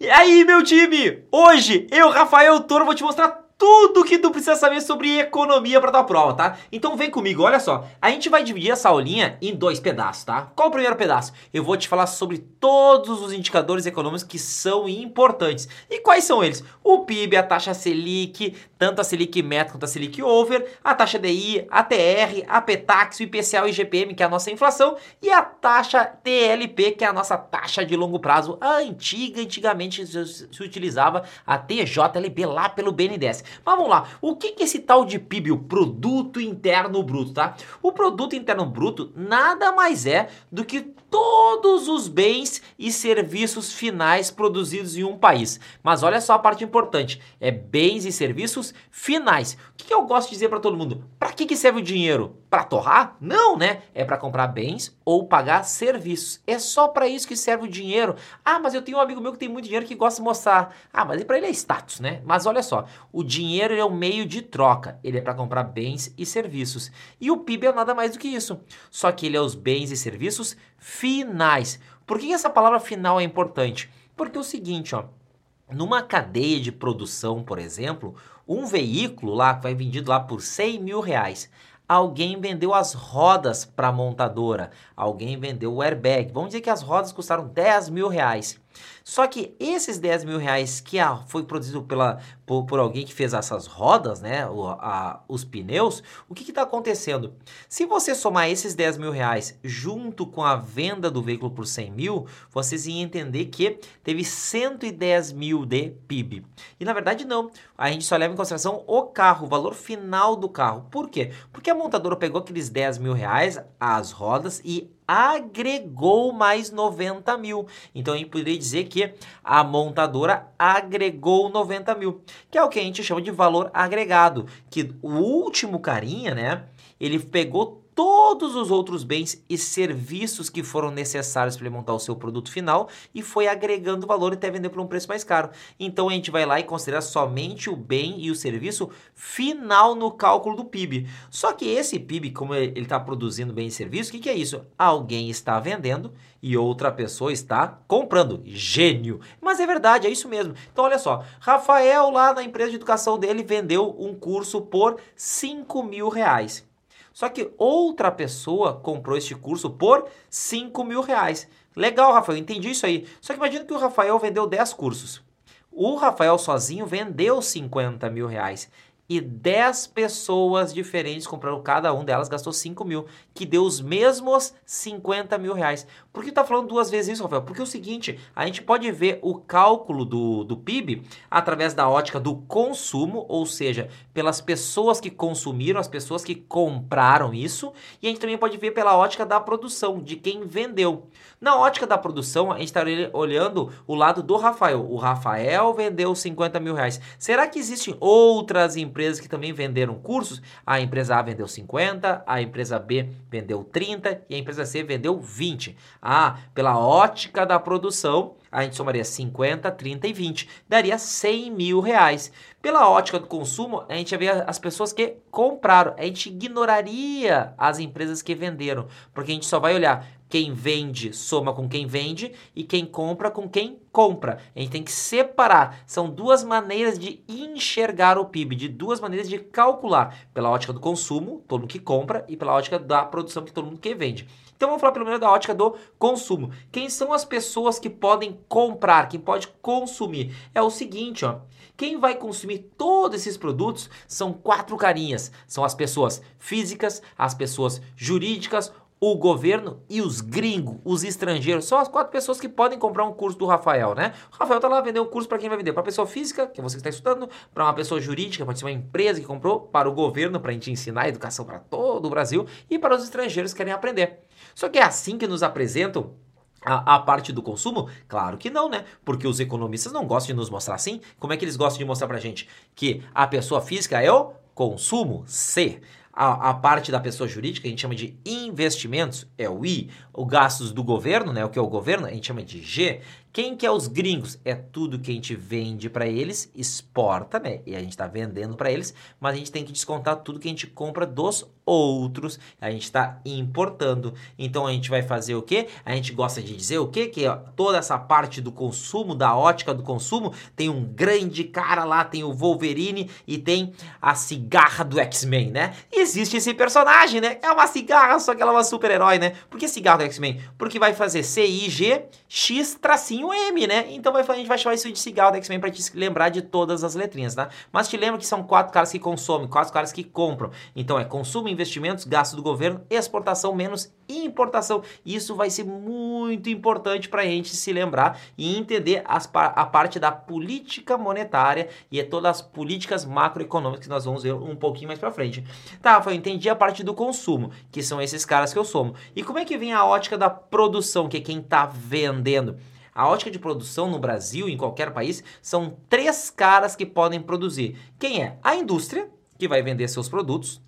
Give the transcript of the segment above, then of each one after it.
E aí, meu time? Hoje eu, Rafael Toro, vou te mostrar tudo que tu precisa saber sobre economia para tua prova, tá? Então vem comigo, olha só. A gente vai dividir essa aulinha em dois pedaços, tá? Qual o primeiro pedaço? Eu vou te falar sobre todos os indicadores econômicos que são importantes. E quais são eles? O PIB, a taxa Selic, tanto a Selic Meta quanto a Selic Over, a taxa DI, a TR, a PETAX, o IPCA e o IGPM, que é a nossa inflação, e a taxa TLP, que é a nossa taxa de longo prazo. A antiga, antigamente se utilizava a TJLP lá pelo BNDES. Mas vamos lá, o que é esse tal de PIB, o Produto Interno Bruto, tá? O Produto Interno Bruto nada mais é do que todos os bens e serviços finais produzidos em um país. Mas olha só a parte importante, é bens e serviços finais. O que eu gosto de dizer para todo mundo? Para que, que serve o dinheiro? Para torrar? Não, né? É para comprar bens ou pagar serviços. É só para isso que serve o dinheiro. Ah, mas eu tenho um amigo meu que tem muito dinheiro que gosta de mostrar. Ah, mas para ele é status, né? Mas olha só, o dinheiro é o meio de troca. Ele é para comprar bens e serviços. E o PIB é nada mais do que isso. Só que ele é os bens e serviços finais. Por que essa palavra final é importante? Porque é o seguinte, ó. Numa cadeia de produção, por exemplo, um veículo lá que vai vendido lá por 100 mil reais. Alguém vendeu as rodas para a montadora, alguém vendeu o airbag. Vamos dizer que as rodas custaram 10 mil reais. Só que esses 10 mil reais que a, foi produzido pela, por, por, alguém que fez essas rodas, né, o, a, os pneus, o que está acontecendo? Se você somar esses 10 mil reais junto com a venda do veículo por 100 mil, vocês iam entender que teve 110 mil de PIB. E na verdade não, a gente só leva em consideração o carro, o valor final do carro. Por quê? Porque a montadora pegou aqueles 10 mil reais, as rodas, e agregou mais 90 mil. Então a gente poderia dizer que a montadora agregou 90 mil, que é o que a gente chama de valor agregado, que o último carinha, né, ele pegou todos os outros bens e serviços que foram necessários para ele montar o seu produto final e foi agregando valor até vender por um preço mais caro. Então a gente vai lá e considera somente o bem e o serviço final no cálculo do PIB. Só que esse PIB, como ele está produzindo bem e serviço, o que, que é isso? Alguém está vendendo e outra pessoa está comprando. Gênio! Mas é verdade, é isso mesmo. Então olha só, Rafael lá na empresa de educação dele vendeu um curso por 5 mil reais. Só que outra pessoa comprou este curso por 5 mil reais. Legal, Rafael, entendi isso aí. Só que imagina que o Rafael vendeu 10 cursos. O Rafael sozinho vendeu 50 mil reais e 10 pessoas diferentes compraram, cada um delas gastou 5 mil, que deu os mesmos 50 mil reais. Por que tá falando duas vezes isso, Rafael? Porque é o seguinte, a gente pode ver o cálculo do, do PIB através da ótica do consumo, ou seja, pelas pessoas que consumiram, as pessoas que compraram isso, e a gente também pode ver pela ótica da produção, de quem vendeu. Na ótica da produção, a gente está olhando o lado do Rafael. O Rafael vendeu 50 mil reais. Será que existem outras empresas? Empresas que também venderam cursos. A empresa A vendeu 50, a empresa B vendeu 30 e a empresa C vendeu 20. Ah, pela ótica da produção, a gente somaria 50, 30 e 20. Daria 100 mil reais. Pela ótica do consumo, a gente ia ver as pessoas que compraram. A gente ignoraria as empresas que venderam, porque a gente só vai olhar quem vende soma com quem vende e quem compra com quem compra. A gente tem que separar. São duas maneiras de enxergar o PIB, de duas maneiras de calcular. Pela ótica do consumo, todo mundo que compra, e pela ótica da produção, que todo mundo que vende. Então vamos falar menos da ótica do consumo. Quem são as pessoas que podem comprar, quem pode consumir? É o seguinte, ó. Quem vai consumir todos esses produtos são quatro carinhas. São as pessoas físicas, as pessoas jurídicas, o governo e os gringos, os estrangeiros, são as quatro pessoas que podem comprar um curso do Rafael, né? O Rafael tá lá vendendo um curso para quem vai vender? Para pessoa física, que é você que está estudando, para uma pessoa jurídica, pode ser uma empresa que comprou, para o governo, para a gente ensinar a educação para todo o Brasil e para os estrangeiros que querem aprender. Só que é assim que nos apresentam a, a, parte do consumo? Claro que não, né? Porque os economistas não gostam de nos mostrar assim. Como é que eles gostam de mostrar pra gente? Que a pessoa física é o consumo, C a, a, parte da pessoa jurídica, a gente chama de investimentos, é o I, o gastos do governo, né, o que é o governo, a gente chama de G, Quem que é os gringos? É tudo que a gente vende para eles, exporta, né? E a gente está vendendo para eles, mas a gente tem que descontar tudo que a gente compra dos outros, a gente está importando. Então a gente vai fazer o quê? A gente gosta de dizer o quê? Que ó, toda essa parte do consumo, da ótica do consumo, tem um grande cara lá, tem o Wolverine e tem a cigarra do X-Men, né? E existe esse personagem, né? É uma cigarra, só que ela é uma super-herói, né? Por que cigarra do X-Men? Porque vai fazer C-I-G X tracinho M, né? Então vai, a gente vai chamar isso de cigarro do X-Men pra te lembrar de todas as letrinhas, tá? Mas te lembra que são quatro caras que consomem, quatro caras que compram. Então é consumo, investimentos, gasto do governo, exportação menos importação. Isso vai ser muito importante para a gente se lembrar e entender as, a parte da política monetária e é todas as políticas macroeconômicas que nós vamos ver um pouquinho mais para frente. Tá, eu entendi a parte do consumo, que são esses caras que eu somo. E como é que vem a ótica da produção, que é quem está vendendo? A ótica de produção no Brasil, em qualquer país, são três caras que podem produzir. Quem é? A indústria, que vai vender seus produtos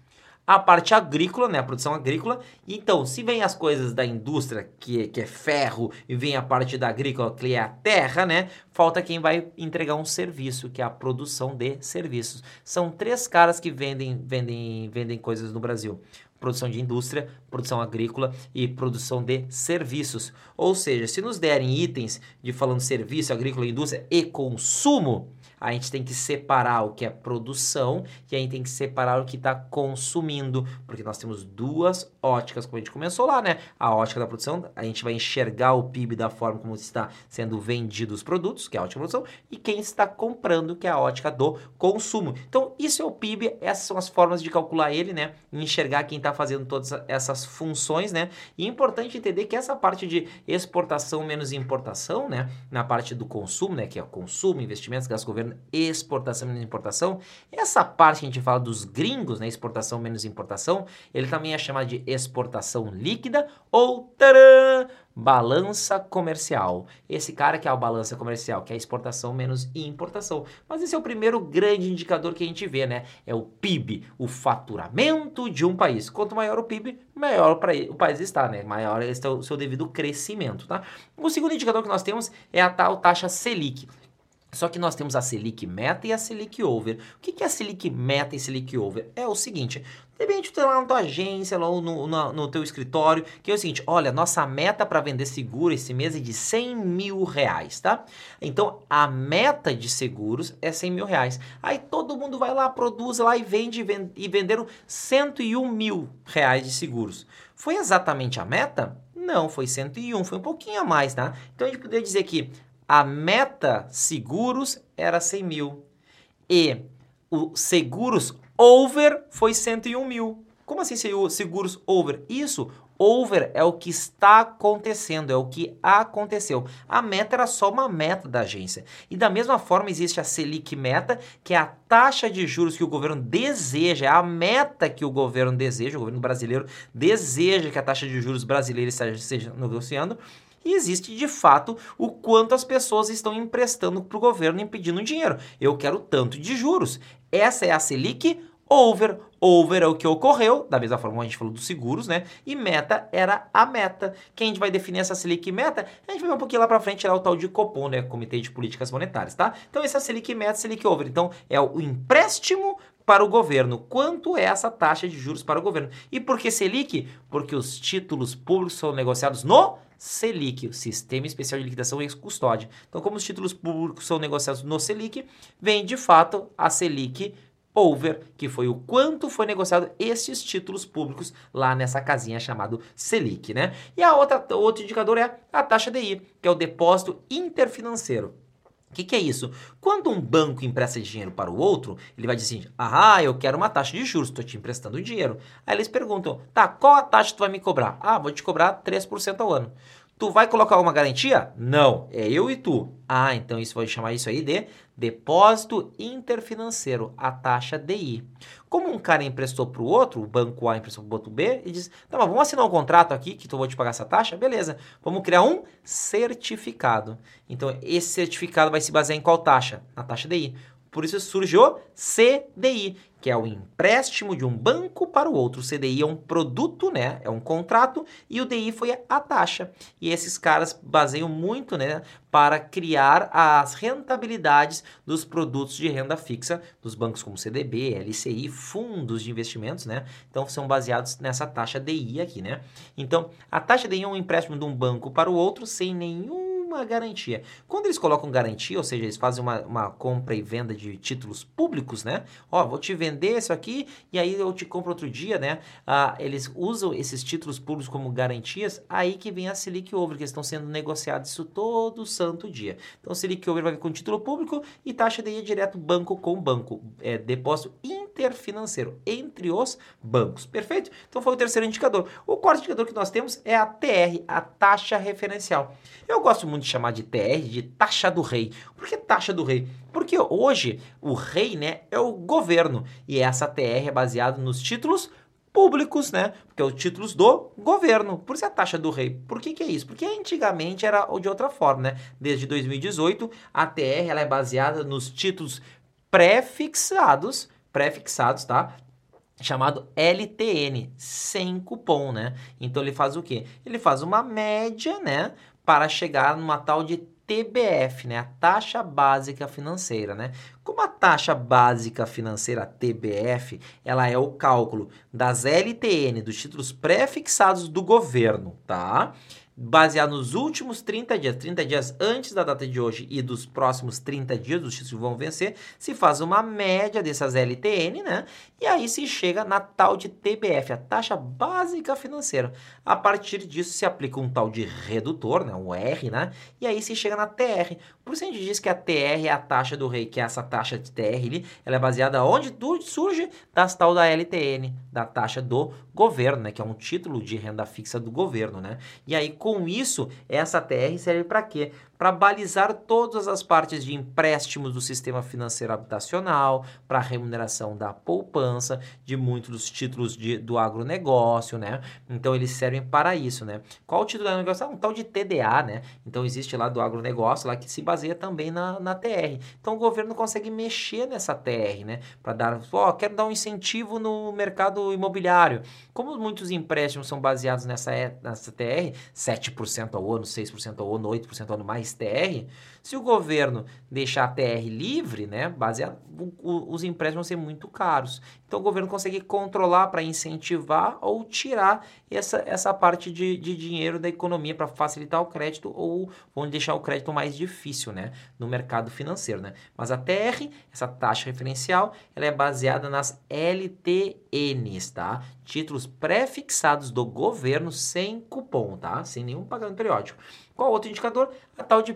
a parte agrícola, né, a produção agrícola. Então, se vem as coisas da indústria, que, que é ferro, e vem a parte da agrícola, que é a terra, né, falta quem vai entregar um serviço, que é a produção de serviços. São três caras que vendem, vendem, vendem coisas no Brasil produção de indústria, produção agrícola e produção de serviços. Ou seja, se nos derem itens de falando serviço, agrícola, indústria e consumo, a gente tem que separar o que é produção e a gente tem que separar o que está consumindo, porque nós temos duas óticas, como a gente começou lá, né? A ótica da produção, a gente vai enxergar o PIB da forma como está sendo vendido os produtos, que é a ótica da produção, e quem está comprando, que é a ótica do consumo. Então, isso é o PIB, essas são as formas de calcular ele, né? E enxergar quem está fazendo todas essas funções, né? E é importante entender que essa parte de exportação menos importação, né? Na parte do consumo, né? Que é o consumo, investimentos, gasto governo exportação menos importação. Essa parte que a gente fala dos gringos, né, exportação menos importação, ele também é chamado de exportação líquida ou taran, balança comercial. Esse cara que é a balança comercial, que é exportação menos importação. Mas esse é o primeiro grande indicador que a gente vê, né? É o PIB, o faturamento de um país. Quanto maior o PIB, maior o país está, né? Maior é o seu devido crescimento, tá? O segundo indicador que nós temos é a tal taxa Selic. Só que nós temos a Selic Meta e a Selic Over. O que é a Selic Meta e Selic Over? É o seguinte, de repente tu tá lá na tua agência, lá no, no, no teu escritório, que é o seguinte, olha, nossa meta para vender seguro esse mês é de 100 mil reais, tá? Então, a meta de seguros é 100 mil reais. Aí todo mundo vai lá, produz lá e vende, vende e venderam 101 mil reais de seguros. Foi exatamente a meta? Não, foi 101, foi um pouquinho a mais, tá? Então a gente poderia dizer que a meta seguros era 100 mil e o seguros over foi 101 mil. Como assim seguros over? Isso, over é o que está acontecendo, é o que aconteceu. A meta era só uma meta da agência. E da mesma forma existe a Selic meta, que é a taxa de juros que o governo deseja, é a meta que o governo deseja, o governo brasileiro deseja que a taxa de juros brasileira esteja negociando e existe de fato o quanto as pessoas estão emprestando para o governo e pedindo dinheiro. Eu quero tanto de juros. Essa é a Selic over. Over é o que ocorreu, da mesma forma que a gente falou dos seguros, né? E meta era a meta. Quem a gente vai definir essa Selic meta? A gente vai ver um pouquinho lá para frente, lá o tal de Copom, né? Comitê de Políticas Monetárias, tá? Então, essa é a Selic meta, Selic over. Então, é o empréstimo para o governo. Quanto é essa taxa de juros para o governo? E por que Selic? Porque os títulos públicos são negociados no Selic, o Sistema Especial de Liquidação e Custódia. Então, como os títulos públicos são negociados no Selic, vem de fato a Selic over, que foi o quanto foi negociado esses títulos públicos lá nessa casinha chamado Selic, né? E a outra outro indicador é a taxa DI, que é o depósito interfinanceiro. O que, que, é isso? Quando um banco empresta dinheiro para o outro, ele vai dizer assim: ah, eu quero uma taxa de juros, estou te emprestando dinheiro. Aí eles perguntam: tá, qual a taxa que tu vai me cobrar? Ah, vou te cobrar 3% ao ano. Tu vai colocar uma garantia? Não, é eu e tu. Ah, então isso vai chamar isso aí de depósito interfinanceiro, a taxa DI. Como um cara emprestou para o outro, o banco A emprestou para o outro B, e diz: tá, mas vamos assinar um contrato aqui que tu vou te pagar essa taxa? Beleza, vamos criar um certificado. Então, esse certificado vai se basear em qual taxa? Na taxa DI. Por isso surge o CDI, que é o empréstimo de um banco para o outro. O CDI é um produto, né? É um contrato e o DI foi a taxa. E esses caras baseiam muito, né, para criar as rentabilidades dos produtos de renda fixa dos bancos como CDB, LCI, fundos de investimentos, né? Então são baseados nessa taxa DI aqui, né? Então, a taxa DI é um empréstimo de um banco para o outro sem nenhum uma garantia. Quando eles colocam garantia, ou seja, eles fazem uma, uma compra e venda de títulos públicos, né? Ó, vou te vender isso aqui e aí eu te compro outro dia, né? Ah, eles usam esses títulos públicos como garantias, aí que vem a Selic Over, que estão sendo negociados isso todo santo dia. Então, Selic Over vai com título público e taxa de ir direto banco com banco. É, depósito interfinanceiro entre os bancos. Perfeito? Então, foi o terceiro indicador. O quarto indicador que nós temos é a TR, a taxa referencial. Eu gosto muito de chamar de TR de taxa do rei. Por que taxa do rei? Porque hoje o rei né, é o governo e essa TR é baseada nos títulos públicos, né? Porque é os títulos do governo. Por isso a taxa do rei. Por que, que é isso? Porque antigamente era de outra forma, né? Desde 2018, a TR ela é baseada nos títulos pré-fixados, pré-fixados, tá? chamado LTN, sem cupom, né? Então ele faz o quê? Ele faz uma média, né, para chegar numa tal de TBF, né? A taxa básica financeira, né? Como a taxa básica financeira TBF, ela é o cálculo das LTN, dos títulos pré-fixados do governo, tá? Baseado nos últimos 30 dias, 30 dias antes da data de hoje e dos próximos 30 dias dos títulos que vão vencer, se faz uma média dessas LTN, né? E aí se chega na tal de TBF, a taxa básica financeira. A partir disso se aplica um tal de redutor, né? Um R, né? E aí se chega na TR. Por isso a gente diz que a TR é a taxa do rei, que é essa taxa de TR ali, ela é baseada onde surge das tal da LTN, da taxa do governo, né? Que é um título de renda fixa do governo, né? E aí com isso, essa TR serve para quê? Para balizar todas as partes de empréstimos do sistema financeiro habitacional, para remuneração da poupança, de muitos dos títulos de, do agronegócio, né? Então eles servem para isso, né? Qual o título do agronegócio? Ah, um tal de TDA, né? Então existe lá do agronegócio, lá que se baseia também na, na TR. Então o governo consegue mexer nessa TR, né? Para dar, ó, oh, quero dar um incentivo no mercado imobiliário. Como muitos empréstimos são baseados nessa, nessa TR, 7 7% ao ano, 6% ao ano, 8% ao ano mais TR, se o governo deixar a TR livre, né, baseado, o, o, os empréstimos vão ser muito caros. Então o governo consegue controlar para incentivar ou tirar essa, essa parte de, de dinheiro da economia para facilitar o crédito ou vão deixar o crédito mais difícil né, no mercado financeiro. Né? Mas a TR, essa taxa referencial, ela é baseada nas LTNs, tá? Títulos pré-fixados do governo sem cupom, tá? Sem nenhum pagamento periódico. Qual outro indicador? A tal de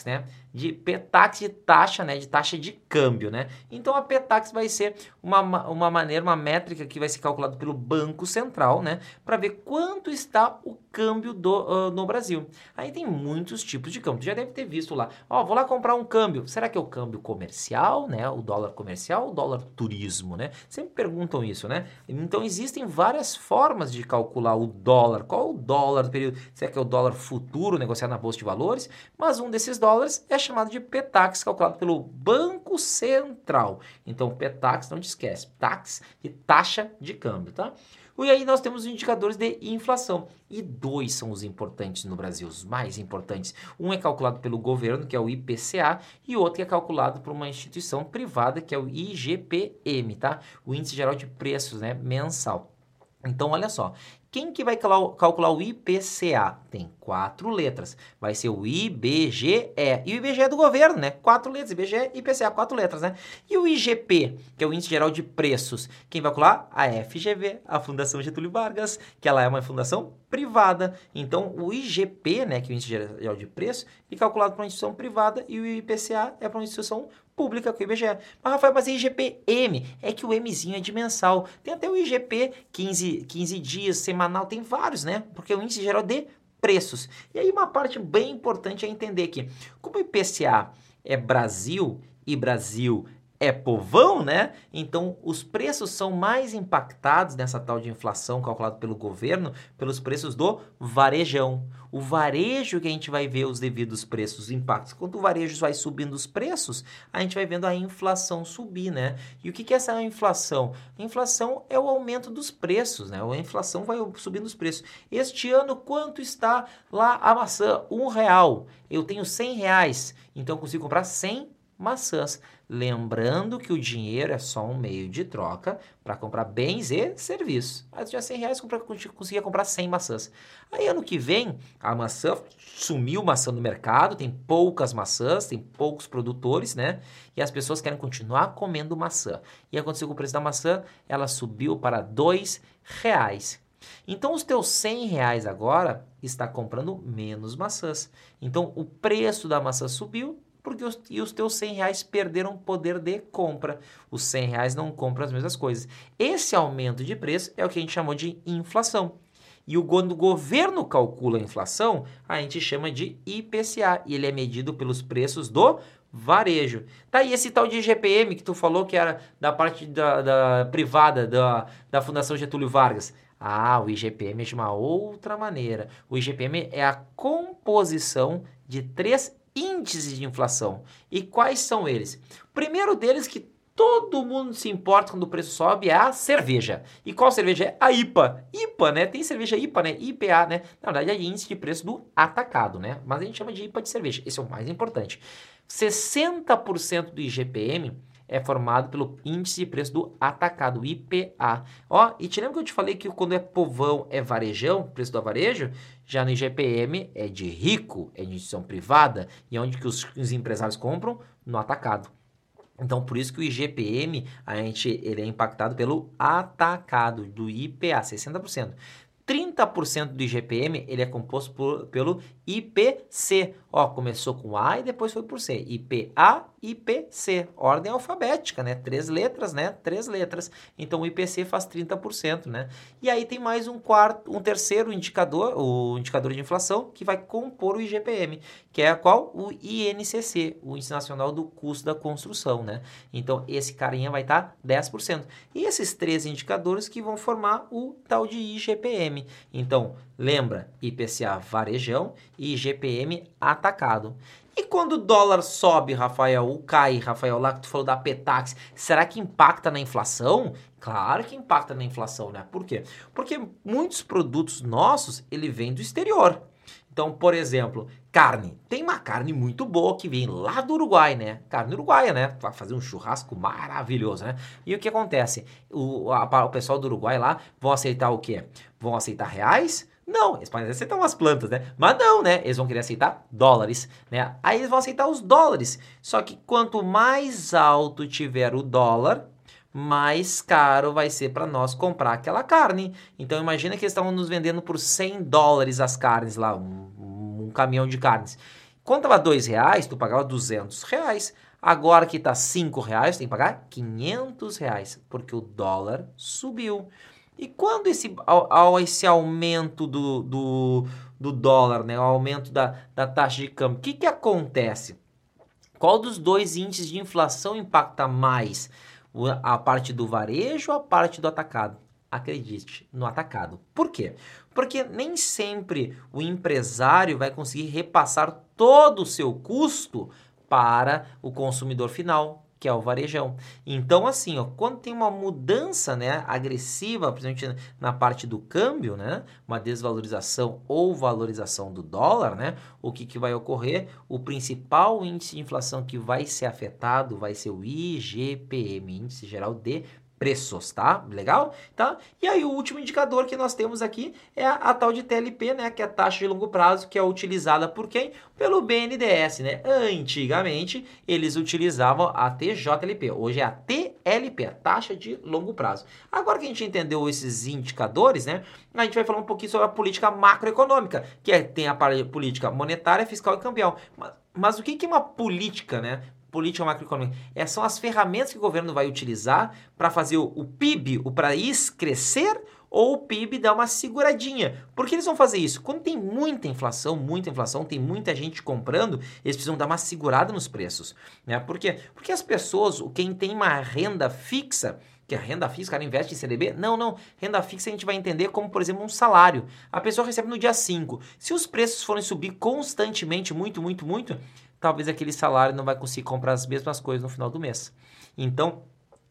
PTAX, né? De PTAX de taxa, né? De taxa de câmbio, né? Então a PTAX vai ser uma, uma maneira, uma métrica que vai ser calculada pelo Banco Central, né? Para ver quanto está o câmbio do, uh, no Brasil. Aí tem muitos tipos de câmbio. Já deve ter visto lá. Ó, vou lá comprar um câmbio. Será que é o câmbio comercial, né? O dólar comercial o dólar turismo, né? Sempre perguntam isso, né? Então existem várias formas de calcular o dólar. Qual o dólar do período? Será que é o dólar futuro? negociado na bolsa de valores, mas um desses dólares é chamado de PETAX, calculado pelo Banco Central. Então, PETAX, não te esquece, tax e taxa de câmbio, tá? E aí nós temos os indicadores de inflação. E dois são os importantes no Brasil, os mais importantes. Um é calculado pelo governo, que é o IPCA, e outro é calculado por uma instituição privada, que é o IGPM, tá? O Índice Geral de Preços, né, mensal. Então, olha só, quem que vai calcular o IPCA? Tem quatro letras. Vai ser o IBGE. E o IBGE é do governo, né? Quatro letras. IBGE, IPCA, quatro letras, né? E o IGP, que é o Índice Geral de Preços. Quem vai calcular? A FGV, a Fundação Getúlio Vargas, que ela é uma fundação privada. Então, o IGP, né, que é o Índice Geral de Preços, é calculado para uma instituição privada e o IPCA é para uma instituição pública com o IBGE. Mas, Rafael, mas é IGPM, é que o Mzinho é de mensal. Tem até o IGP 15, 15 dias, semanal, tem vários, né? Porque é o índice geral de preços. E aí uma parte bem importante é entender que, como o IPCA é Brasil e Brasil é povão, né? Então os preços são mais impactados nessa tal de inflação calculada pelo governo pelos preços do varejão. O varejo que a gente vai ver os devidos preços, os impactos. Quando o varejo vai subindo os preços, a gente vai vendo a inflação subir, né? E o que, que é essa inflação? A inflação é o aumento dos preços, né? A inflação vai subindo os preços. Este ano, quanto está lá a maçã? Um real. Eu tenho 100 reais, então eu consigo comprar 100 maçãs. Lembrando que o dinheiro é só um meio de troca para comprar bens e serviços. Mas tinha 100 reais conseguia comprar 100 maçãs. Aí ano que vem, a maçã sumiu maçã no mercado, tem poucas maçãs, tem poucos produtores, né? E as pessoas querem continuar comendo maçã. E aconteceu com o preço da maçã, ela subiu para 2 reais. Então os teus 100 reais agora está comprando menos maçãs. Então o preço da maçã subiu, porque os, e os teus 100 reais perderam poder de compra. Os 100 reais não compram as mesmas coisas. Esse aumento de preço é o que a gente chamou de inflação. E o, quando o governo calcula a inflação, a gente chama de IPCA. E ele é medido pelos preços do varejo. Tá aí esse tal de IGPM que tu falou que era da parte da, da privada da, da Fundação Getúlio Vargas. Ah, o IGPM é de uma outra maneira. O IGPM é a composição de três índices de inflação. E quais são eles? O primeiro deles que todo mundo se importa quando o preço sobe é a cerveja. E qual cerveja é? A IPA. IPA, né? Tem cerveja IPA, né? IPA, né? Na verdade é índice de preço do atacado, né? Mas a gente chama de IPA de cerveja. Esse é o mais importante. 60% do IGPM é formado pelo índice de preço do atacado, IPA. Ó, e te lembra que eu te falei que quando é povão é varejão, preço do varejo? Já no IGPM é de rico, é de instituição privada, e é onde que os, os empresários compram? No atacado. Então, por isso que o IGPM, a gente, ele é impactado pelo atacado, do IPA, 60%. 30% do IGPM ele é composto por, pelo IPC. Ó, começou com A e depois foi por C. IPA, IPC. Ordem alfabética, né? Três letras, né? Três letras. Então o IPC faz 30%, né? E aí tem mais um quarto, um terceiro indicador, o indicador de inflação, que vai compor o IGPM, que é qual? O INCC, o Índice Nacional do Custo da Construção, né? Então esse carinha vai estar tá 10%. E esses três indicadores que vão formar o tal de IGPM. Então, lembra, IPCA varejão e IGPM atacado. E quando o dólar sobe, Rafael, ou cai, Rafael, lá que tu falou da Petax, será que impacta na inflação? Claro que impacta na inflação, né? Por quê? Porque muitos produtos nossos, ele vem do exterior. Então, por exemplo, carne. Tem uma carne muito boa que vem lá do Uruguai, né? Carne uruguaia, né? Vai fazer um churrasco maravilhoso, né? E o que acontece? O, a, o pessoal do Uruguai lá vão aceitar o quê? Vão aceitar reais? Não, eles podem aceitar umas plantas, né? Mas não, né? Eles vão querer aceitar dólares, né? Aí eles vão aceitar os dólares. Só que quanto mais alto tiver o dólar, mais caro vai ser para nós comprar aquela carne. Então imagina que eles estavam nos vendendo por 100 dólares as carnes lá, um, um caminhão de carnes. Quando estava 2 reais, tu pagava 200 reais. Agora que está 5 reais, tem que pagar 500 reais, porque o dólar subiu. E quando esse, ao, ao esse aumento do, do, do, dólar, né, o aumento da, da taxa de câmbio, o que, que acontece? Qual dos dois índices de inflação impacta mais? A parte do varejo ou a parte do atacado? Acredite, no atacado. Por quê? Porque nem sempre o empresário vai conseguir repassar todo o seu custo para o consumidor final, que é o varejão. Então, assim, ó, quando tem uma mudança né, agressiva, principalmente na parte do câmbio, né, uma desvalorização ou valorização do dólar, né, o que, que vai ocorrer? O principal índice de inflação que vai ser afetado vai ser o IGPM, Índice Geral de preços, tá? Legal? Tá? E aí o último indicador que nós temos aqui é a, a, tal de TLP, né? Que é a taxa de longo prazo, que é utilizada por quem? Pelo BNDES, né? Antigamente, eles utilizavam a TJLP. Hoje é a TLP, a taxa de longo prazo. Agora que a gente entendeu esses indicadores, né? A gente vai falar um pouquinho sobre a política macroeconômica, que é, tem a política monetária, fiscal e cambial. Mas, mas o que, que é uma política, né? Política macroeconômica. Essas são as ferramentas que o governo vai utilizar para fazer o, o PIB, o país crescer ou o PIB dá uma seguradinha. Por que eles vão fazer isso? Quando tem muita inflação, muita inflação, tem muita gente comprando, eles precisam dar uma segurada nos preços. Né? Por quê? Porque as pessoas, quem tem uma renda fixa, que a renda fixa, o cara investe em CDB? Não, não. Renda fixa a gente vai entender como, por exemplo, um salário. A pessoa recebe no dia 5. Se os preços forem subir constantemente, muito, muito, muito, talvez aquele salário não vai conseguir comprar as mesmas coisas no final do mês. Então,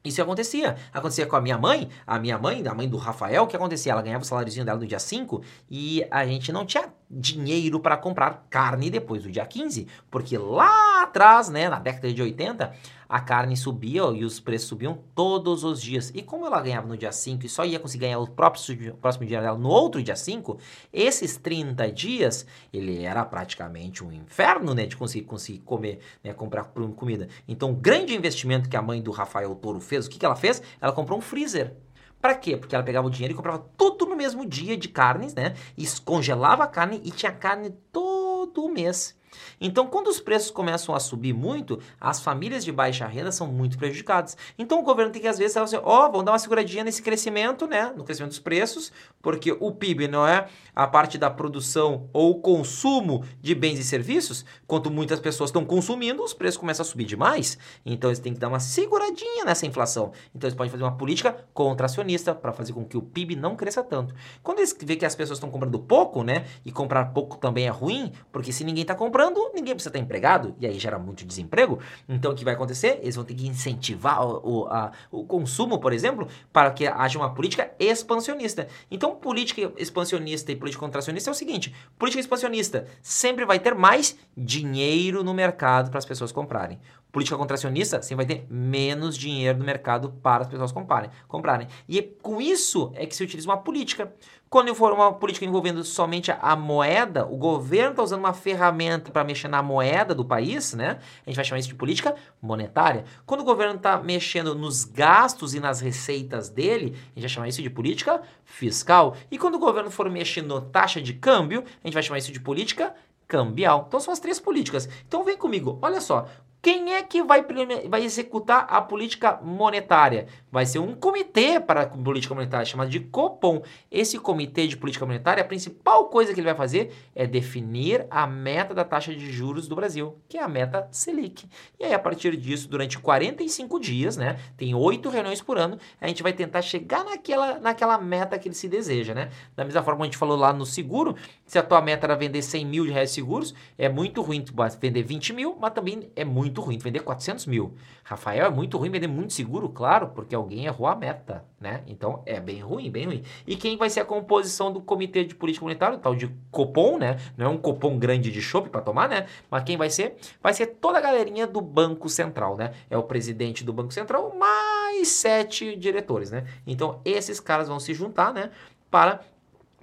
isso acontecia. Acontecia com a minha mãe, a minha mãe, a mãe do Rafael, o que acontecia? Ela ganhava o saláriozinho dela no dia 5 e a gente não tinha dinheiro para comprar carne depois do dia 15, porque lá atrás, né, na década de 80, a carne subia e os preços subiam todos os dias. E como ela ganhava no dia 5 e só ia conseguir ganhar o próprio, próximo dia dela no outro dia 5, esses 30 dias, ele era praticamente um inferno, né, de conseguir, conseguir comer, né, comprar comida. Então, o grande investimento que a mãe do Rafael Toro fez, o que, que ela fez? Ela comprou um freezer. Para quê? Porque ela pegava o dinheiro e comprava tudo no mesmo dia de carnes, né? E congelava a carne e tinha carne todo mês. Então, quando os preços começam a subir muito, as famílias de baixa renda são muito prejudicadas. Então, o governo tem que, às vezes, assim, ó, oh, vamos dar uma seguradinha nesse crescimento, né? No crescimento dos preços, porque o PIB não é a parte da produção ou consumo de bens e serviços. Quanto muitas pessoas estão consumindo, os preços começam a subir demais. Então, eles têm que dar uma seguradinha nessa inflação. Então, eles podem fazer uma política contracionista para fazer com que o PIB não cresça tanto. Quando eles vê que as pessoas estão comprando pouco, né? E comprar pouco também é ruim, porque se ninguém está comprando, ninguém precisa estar empregado, e aí gera muito desemprego. Então, o que vai acontecer? Eles vão ter que incentivar o, o, a, o consumo, por exemplo, para que haja uma política expansionista. Então, política expansionista e política contracionista é o seguinte: política expansionista sempre vai ter mais dinheiro no mercado para as pessoas comprarem. Política contracionista sempre vai ter menos dinheiro no mercado para as pessoas comprarem. comprarem. E com isso é que se utiliza uma política. Quando for uma política envolvendo somente a moeda, o governo está usando uma ferramenta para mexer na moeda do país, né? A gente vai chamar isso de política monetária. Quando o governo está mexendo nos gastos e nas receitas dele, a gente vai chamar isso de política fiscal. E quando o governo for mexendo na taxa de câmbio, a gente vai chamar isso de política cambial. Então são as três políticas. Então vem comigo, olha só. Quem é que vai, vai executar a política monetária? Vai ser um comitê para política monetária chamado de Copom. Esse comitê de política monetária, a principal coisa que ele vai fazer é definir a meta da taxa de juros do Brasil, que é a meta Selic. E aí, a partir disso, durante 45 dias, né? Tem oito reuniões por ano, a gente vai tentar chegar naquela, naquela meta que ele se deseja, né? Da mesma forma que a gente falou lá no seguro, se a tua meta era vender 100 mil de reais seguros, é muito ruim vender 20 mil, mas também é muito ruim vender 400 mil. Rafael, é muito ruim vender muito seguro, claro, porque alguém errou a meta, né? Então é bem ruim, bem ruim. E quem vai ser a composição do Comitê de Política Monetária, tal de Copom, né? Não é um Copom grande de chopp para tomar, né? Mas quem vai ser? Vai ser toda a galerinha do Banco Central, né? É o presidente do Banco Central mais sete diretores, né? Então esses caras vão se juntar, né? Para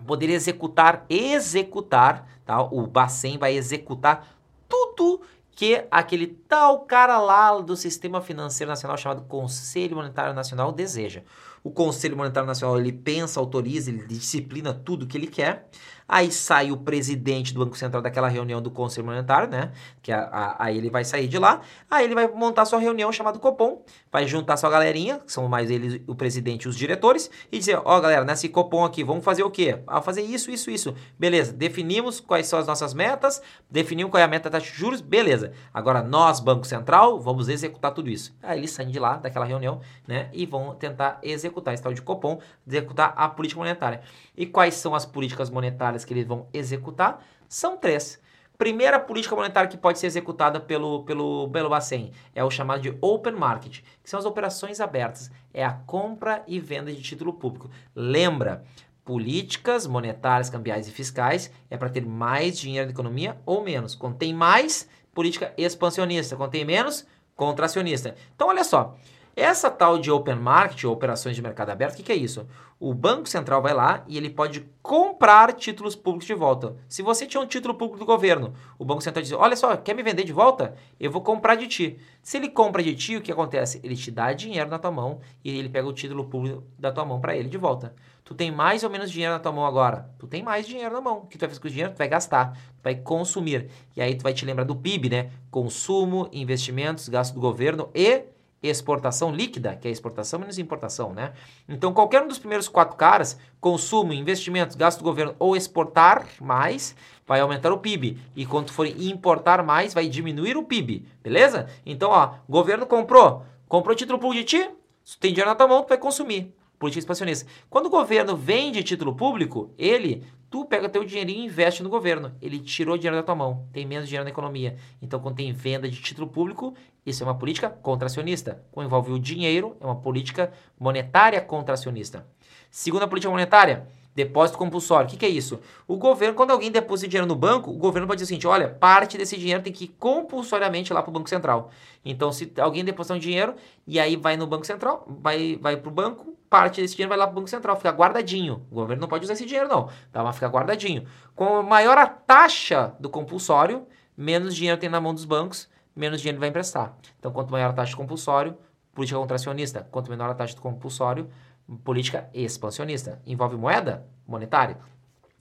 poder executar, executar, tá? O Bacen vai executar tudo que aquele tal cara lá do Sistema Financeiro Nacional chamado Conselho Monetário Nacional deseja. O Conselho Monetário Nacional ele pensa, autoriza, ele disciplina tudo que ele quer. Aí sai o presidente do Banco Central daquela reunião do Conselho Monetário, né? Que a, a, aí ele vai sair de lá. Aí ele vai montar sua reunião chamada Copom, vai juntar sua galerinha, que são mais ele, o presidente e os diretores, e dizer: Ó, oh, galera, nesse Copom aqui, vamos fazer o quê? Ah, fazer isso, isso, isso. Beleza, definimos quais são as nossas metas, definimos qual é a meta da taxa de juros, beleza. Agora nós, Banco Central, vamos executar tudo isso. Aí eles saem de lá, daquela reunião, né? E vão tentar executar esse tal de Copom, executar a política monetária. E quais são as políticas monetárias? que eles vão executar são três. Primeira política monetária que pode ser executada pelo, pelo Belo Bacen é o chamado de Open Market, que são as operações abertas, é a compra e venda de título público. Lembra, políticas monetárias, cambiais e fiscais é para ter mais dinheiro na economia ou menos. Tem mais, política expansionista. Tem menos, contracionista. Então, olha só. Essa tal de open market, ou operações de mercado aberto, o que, que, é isso? O Banco Central vai lá e ele pode comprar títulos públicos de volta. Se você tinha um título público do governo, o Banco Central diz: Olha só, quer me vender de volta? Eu vou comprar de ti. Se ele compra de ti, o que acontece? Ele te dá dinheiro na tua mão e ele pega o título público da tua mão para ele de volta. Tu tem mais ou menos dinheiro na tua mão agora? Tu tem mais dinheiro na mão. O que tu vai fazer com o dinheiro? Tu vai gastar, tu vai consumir. E aí tu vai te lembrar do PIB, né? Consumo, investimentos, gasto do governo e exportação líquida, que é exportação menos importação, né? Então, qualquer um dos primeiros quatro caras, consumo, investimentos, gasto do governo ou exportar mais, vai aumentar o PIB. E quando for importar mais, vai diminuir o PIB, beleza? Então, ó, governo comprou, comprou título público de ti, tem dinheiro na tua mão, tu vai consumir política expansionista. Quando o governo vende título público, ele, tu pega teu dinheirinho e investe no governo. Ele tirou dinheiro da tua mão, tem menos dinheiro na economia. Então, quando tem venda de título público, isso é uma política contracionista. Quando envolve o dinheiro, é uma política monetária contracionista. Segunda política monetária, Depósito compulsório. O que, é isso? O governo, quando alguém deposita dinheiro no banco, o governo pode dizer o seguinte: olha, parte desse dinheiro tem que ir compulsoriamente lá para o Banco Central. Então, se alguém depositar um dinheiro e aí vai no Banco Central, vai, vai para o banco, parte desse dinheiro vai lá para o Banco Central, fica guardadinho. O governo não pode usar esse dinheiro, não. Tá, mas fica guardadinho. Com maior a taxa do compulsório, menos dinheiro tem na mão dos bancos, menos dinheiro ele vai emprestar. Então, quanto maior a taxa do compulsório, política contracionista. Quanto menor a taxa do compulsório, política expansionista. Envolve moeda monetária.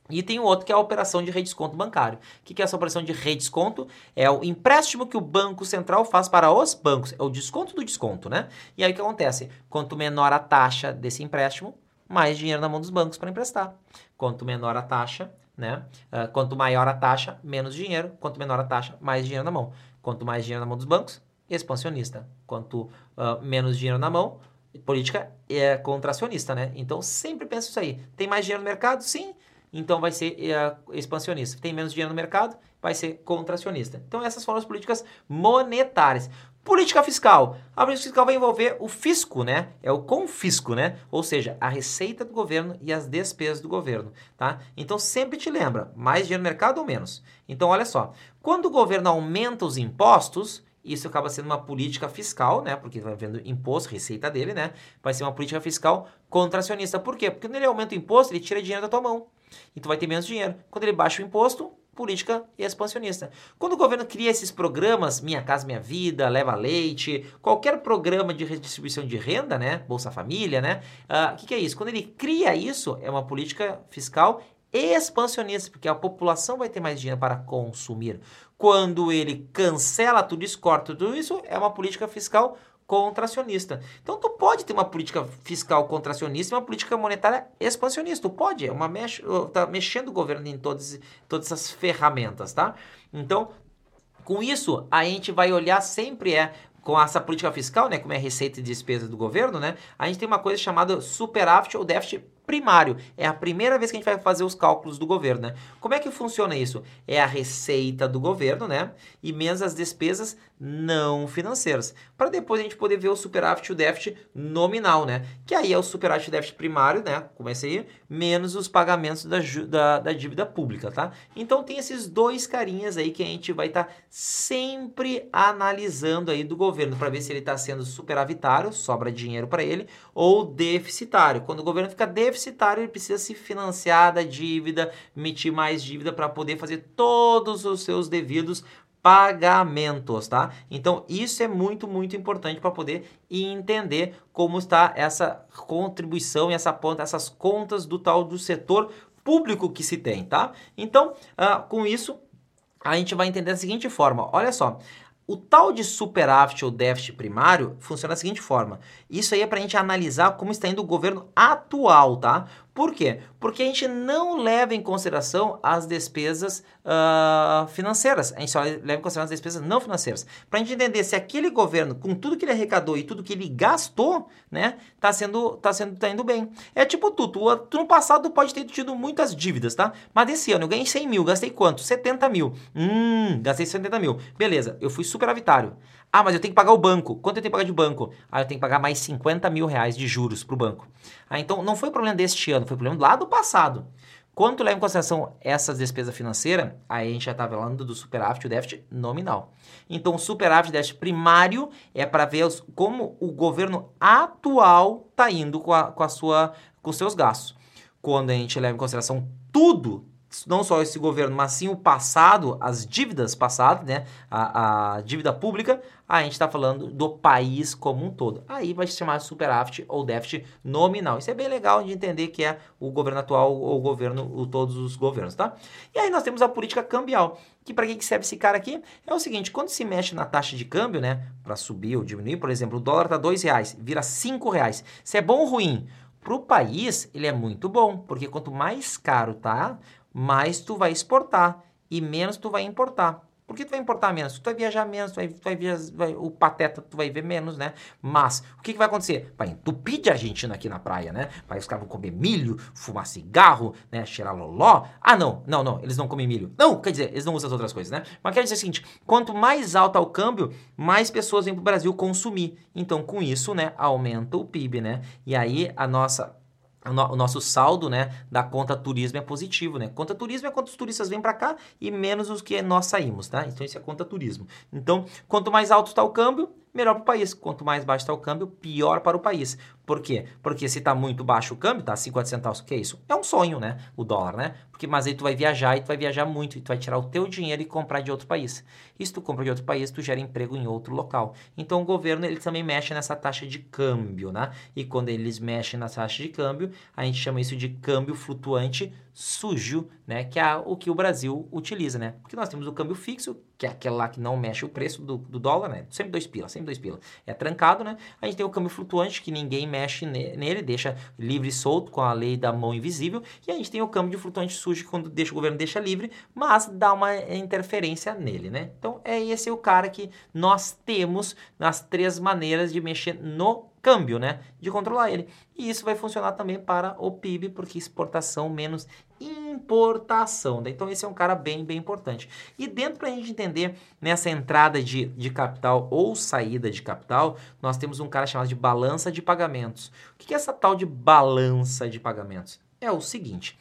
E tem o outro que é a operação de redesconto bancário. O que é essa operação de redesconto? É o empréstimo que o Banco Central faz para os bancos. É o desconto do desconto, né? E aí o que acontece? Quanto menor a taxa desse empréstimo, mais dinheiro na mão dos bancos para emprestar. Quanto menor a taxa, né? Uh, quanto maior a taxa, menos dinheiro. Quanto menor a taxa, mais dinheiro na mão. Quanto mais dinheiro na mão dos bancos, expansionista. Quanto uh, menos dinheiro na mão, política é contracionista, né? Então sempre pensa isso aí. Tem mais dinheiro no mercado? Sim. Então vai ser é, expansionista. Tem menos dinheiro no mercado? Vai ser contracionista. Então essas foram as políticas monetárias. Política fiscal. A política fiscal vai envolver o fisco, né? É o confisco, né? Ou seja, a receita do governo e as despesas do governo, tá? Então sempre te lembra, mais dinheiro no mercado ou menos? Então olha só, quando o governo aumenta os impostos, isso acaba sendo uma política fiscal, né? Porque vai vendo imposto, receita dele, né? Vai ser uma política fiscal contracionista. Por quê? Porque quando ele aumenta o imposto, ele tira dinheiro da tua mão. E tu vai ter menos dinheiro. Quando ele baixa o imposto, política expansionista. Quando o governo cria esses programas, Minha Casa Minha Vida, Leva Leite, qualquer programa de redistribuição de renda, né? Bolsa Família, né? O uh, ah, que, que é isso? Quando ele cria isso, é uma política fiscal expansionista, porque a população vai ter mais dinheiro para consumir. Quando ele cancela tudo isso, corta tudo isso, é uma política fiscal contracionista. Então tu pode ter uma política fiscal contracionista e uma política monetária expansionista. Tu pode, é uma mexe, tá mexendo o governo em todas, todas essas ferramentas, tá? Então, com isso, a gente vai olhar sempre é com essa política fiscal, né, como é receita e despesa do governo, né, a gente tem uma coisa chamada superávit ou déficit primário. É a primeira vez que a gente vai fazer os cálculos do governo, né? Como é que funciona isso? É a receita do governo, né? E menos as despesas não financeiras. Para depois a gente poder ver o superávit e o déficit nominal, né? Que aí é o superávit e déficit primário, né? Começa aí, menos os pagamentos da, da, da, dívida pública, tá? Então tem esses dois carinhas aí que a gente vai estar tá sempre analisando aí do governo para ver se ele está sendo superavitário, sobra dinheiro para ele, ou deficitário. Quando o governo fica deficitário, deficitário, ele precisa se financiar da dívida, emitir mais dívida para poder fazer todos os seus devidos pagamentos, tá? Então, isso é muito, muito importante para poder entender como está essa contribuição e essa essas contas do tal do setor público que se tem, tá? Então, uh, com isso, a gente vai entender da seguinte forma: olha só, o tal de superávit ou déficit primário funciona da seguinte forma. Isso aí é para a gente analisar como está indo o governo atual, tá? Por quê? Porque a gente não leva em consideração as despesas uh, financeiras. A gente só leva em consideração as despesas não financeiras. Para a gente entender se aquele governo, com tudo que ele arrecadou e tudo que ele gastou, né, tá sendo, tá sendo, tá indo bem. É tipo tu, tu, tu no passado pode ter tido muitas dívidas, tá? Mas desse ano eu ganhei 100 mil, gastei quanto? 70 mil. Hum, gastei 70 mil. Beleza, eu fui superavitário. Ah, mas eu tenho que pagar o banco. Quanto eu tenho que pagar de banco? Ah, eu tenho que pagar mais 50 mil reais de juros para o banco. Ah, então não foi problema deste ano, foi problema lá do passado. Quando leva em consideração essas despesas financeiras, aí a gente já está falando do superávit e o déficit nominal. Então, o superávit e déficit primário é para ver os, como o governo atual está indo com, a, com, a sua, com os seus gastos. Quando a gente leva em consideração tudo, não só esse governo, mas sim o passado, as dívidas passadas, né? A, a dívida pública, a gente está falando do país como um todo. Aí vai se chamar superávit ou déficit nominal. Isso é bem legal de entender que é o governo atual ou o governo, o, todos os governos, tá? E aí nós temos a política cambial. Que para que serve esse cara aqui? É o seguinte, quando se mexe na taxa de câmbio, né, para subir ou diminuir, por exemplo, o dólar tá dois reais, vira cinco reais. Se é bom ou ruim? Para o país, ele é muito bom, porque quanto mais caro tá, mais tu vai exportar e menos tu vai importar. Por que tu vai importar menos? Tu vai viajar menos, tu vai, tu vai, viajar, vai o pateta tu vai ver menos, né? Mas o que, que vai acontecer? Vai entupir de argentina aqui na praia, né? Vai os caras vão comer milho, fumar cigarro, né? Cheirar loló. Ah, não, não, não, eles não comem milho. Não, quer dizer, eles não usam as outras coisas, né? Mas quer dizer o seguinte: quanto mais alto é o câmbio, mais pessoas vêm pro Brasil consumir. Então, com isso, né, aumenta o PIB, né? E aí a nossa o nosso saldo, né, da conta turismo é positivo, né? Conta turismo é quantos turistas vêm para cá e menos os que nós saímos, tá? Então isso é conta turismo. Então, quanto mais alto está o câmbio, melhor para o país. Quanto mais baixo está o câmbio, pior para o país. Por quê? Porque se está muito baixo o câmbio, tá 50 centavos, o que é isso? É um sonho, né? O dólar, né? Porque, mas aí tu vai viajar e tu vai viajar muito, e tu vai tirar o teu dinheiro e comprar de outro país. E se tu compra de outro país, tu gera emprego em outro local. Então o governo, ele também mexe nessa taxa de câmbio, né? E quando eles mexem na taxa de câmbio, a gente chama isso de câmbio flutuante sujo, né? Que é o que o Brasil utiliza, né? Porque nós temos o câmbio fixo, que é aquele lá que não mexe o preço do, do dólar, né? Sempre dois pila, sempre dois pila. É trancado, né? A gente tem o câmbio flutuante, que ninguém mexe nele, deixa livre e solto com a lei da mão invisível. E a gente tem o câmbio de flutuante sujo, quando deixa, o governo deixa livre, mas dá uma interferência nele, né? Então, é esse o cara que nós temos nas três maneiras de mexer no câmbio, né? De controlar ele. E isso vai funcionar também para o PIB, porque exportação menos importação. Né? Então, esse é um cara bem, bem importante. E dentro para a gente entender nessa entrada de, de capital ou saída de capital, nós temos um cara chamado de balança de pagamentos. O que é essa tal de balança de pagamentos? É o seguinte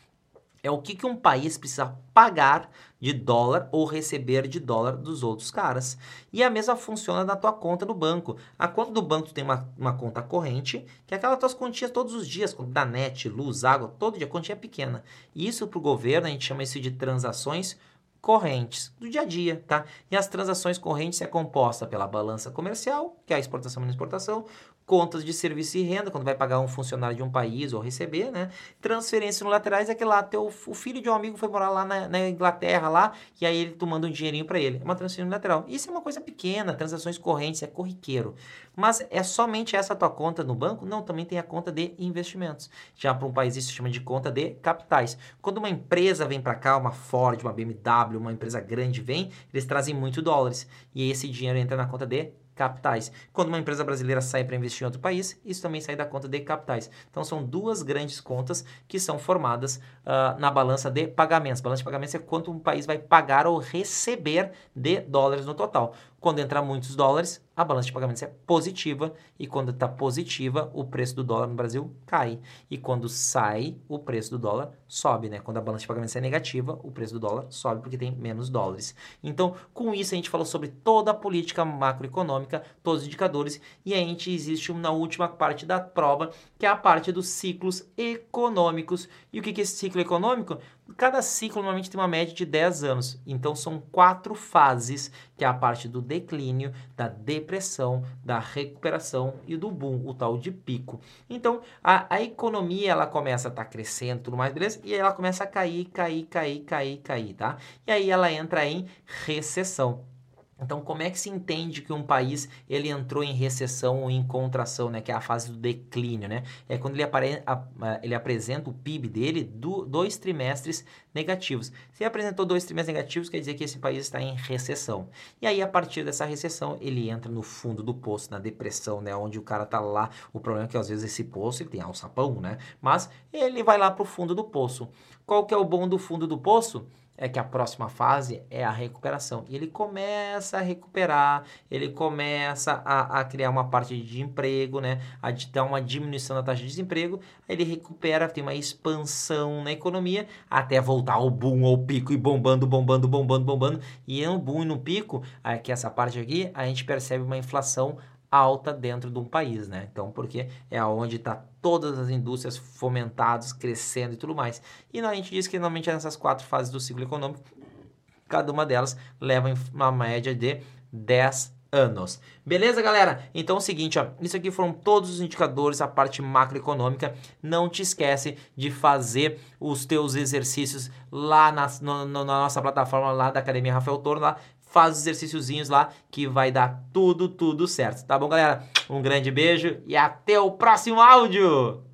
é o que, que um país precisa pagar de dólar ou receber de dólar dos outros caras. E a mesma funciona na tua conta do banco. A conta do banco tu tem uma, uma conta corrente, que é aquela tuas continhas todos os dias, da net, luz, água, todo dia, continha pequena. Isso para o governo, a gente chama isso de transações correntes do dia a dia, tá? E as transações correntes é composta pela balança comercial, que é a exportação e exportação, contas de serviço e renda, quando vai pagar um funcionário de um país ou receber, né? Transferências unilaterais é que lá teu, o filho de um amigo foi morar lá na, na Inglaterra lá e aí ele tu manda um dinheirinho para ele. É uma transferência unilateral. Isso é uma coisa pequena, transações correntes, é corriqueiro. Mas é somente essa tua conta no banco? Não, também tem a conta de investimentos. Já para um país isso se chama de conta de capitais. Quando uma empresa vem para cá, uma Ford, uma BMW, uma empresa grande vem, eles trazem muito dólares e esse dinheiro entra na conta de capitais. Quando uma empresa brasileira sai para investir em outro país, isso também sai da conta de capitais. Então são duas grandes contas que são formadas uh, na balança de pagamentos. Balança de pagamentos é quanto um país vai pagar ou receber de dólares no total. Quando entrar muitos dólares, a balança de pagamentos é positiva e quando está positiva, o preço do dólar no Brasil cai. E quando sai, o preço do dólar sobe, né? Quando a balança de pagamentos é negativa, o preço do dólar sobe porque tem menos dólares. Então, com isso a gente falou sobre toda a política macroeconômica, todos os indicadores e a gente existe na última parte da prova, que é a parte dos ciclos econômicos. E o que é esse ciclo econômico? Cada ciclo normalmente tem uma média de 10 anos, então são quatro fases, que é a parte do declínio, da depressão, da recuperação e do boom, o tal de pico. Então, a, a economia ela começa a estar tá crescendo, tudo mais, beleza? E aí ela começa a cair, cair, cair, cair, cair, tá? E aí ela entra em recessão. Então, como é que se entende que um país ele entrou em recessão ou em contração, né, que é a fase do declínio, né? É quando ele, apare, ele apresenta o PIB dele do, dois trimestres negativos. Se ele apresentou dois trimestres negativos, quer dizer que esse país está em recessão. E aí, a partir dessa recessão, ele entra no fundo do poço, na depressão, né, onde o cara tá lá. O problema é que às vezes esse poço ele tem alçapão, né? Mas ele vai lá para o fundo do poço. Qual que é o bom do fundo do poço? É que a próxima fase é a recuperação. E ele começa a recuperar, ele começa a, a criar uma parte de emprego, né? A dar uma diminuição da taxa de desemprego, ele recupera, tem uma expansão na economia, até voltar ao boom, ao pico, e bombando, bombando, bombando, bombando. E no boom e no pico, aqui essa parte aqui, a gente percebe uma inflação alta dentro de um país, né? Então, porque é onde está todas as indústrias fomentadas, crescendo e tudo mais. E a gente diz que normalmente nessas quatro fases do ciclo econômico, cada uma delas leva uma média de 10 anos. Beleza, galera? Então é o seguinte, ó, isso aqui foram todos os indicadores, a parte macroeconômica. Não te esquece de fazer os teus exercícios lá na, no, na nossa plataforma lá da Academia Rafael Toro, lá faz os exercíciozinhos lá que vai dar tudo, tudo certo. Tá bom, galera? Um grande beijo e até o próximo áudio!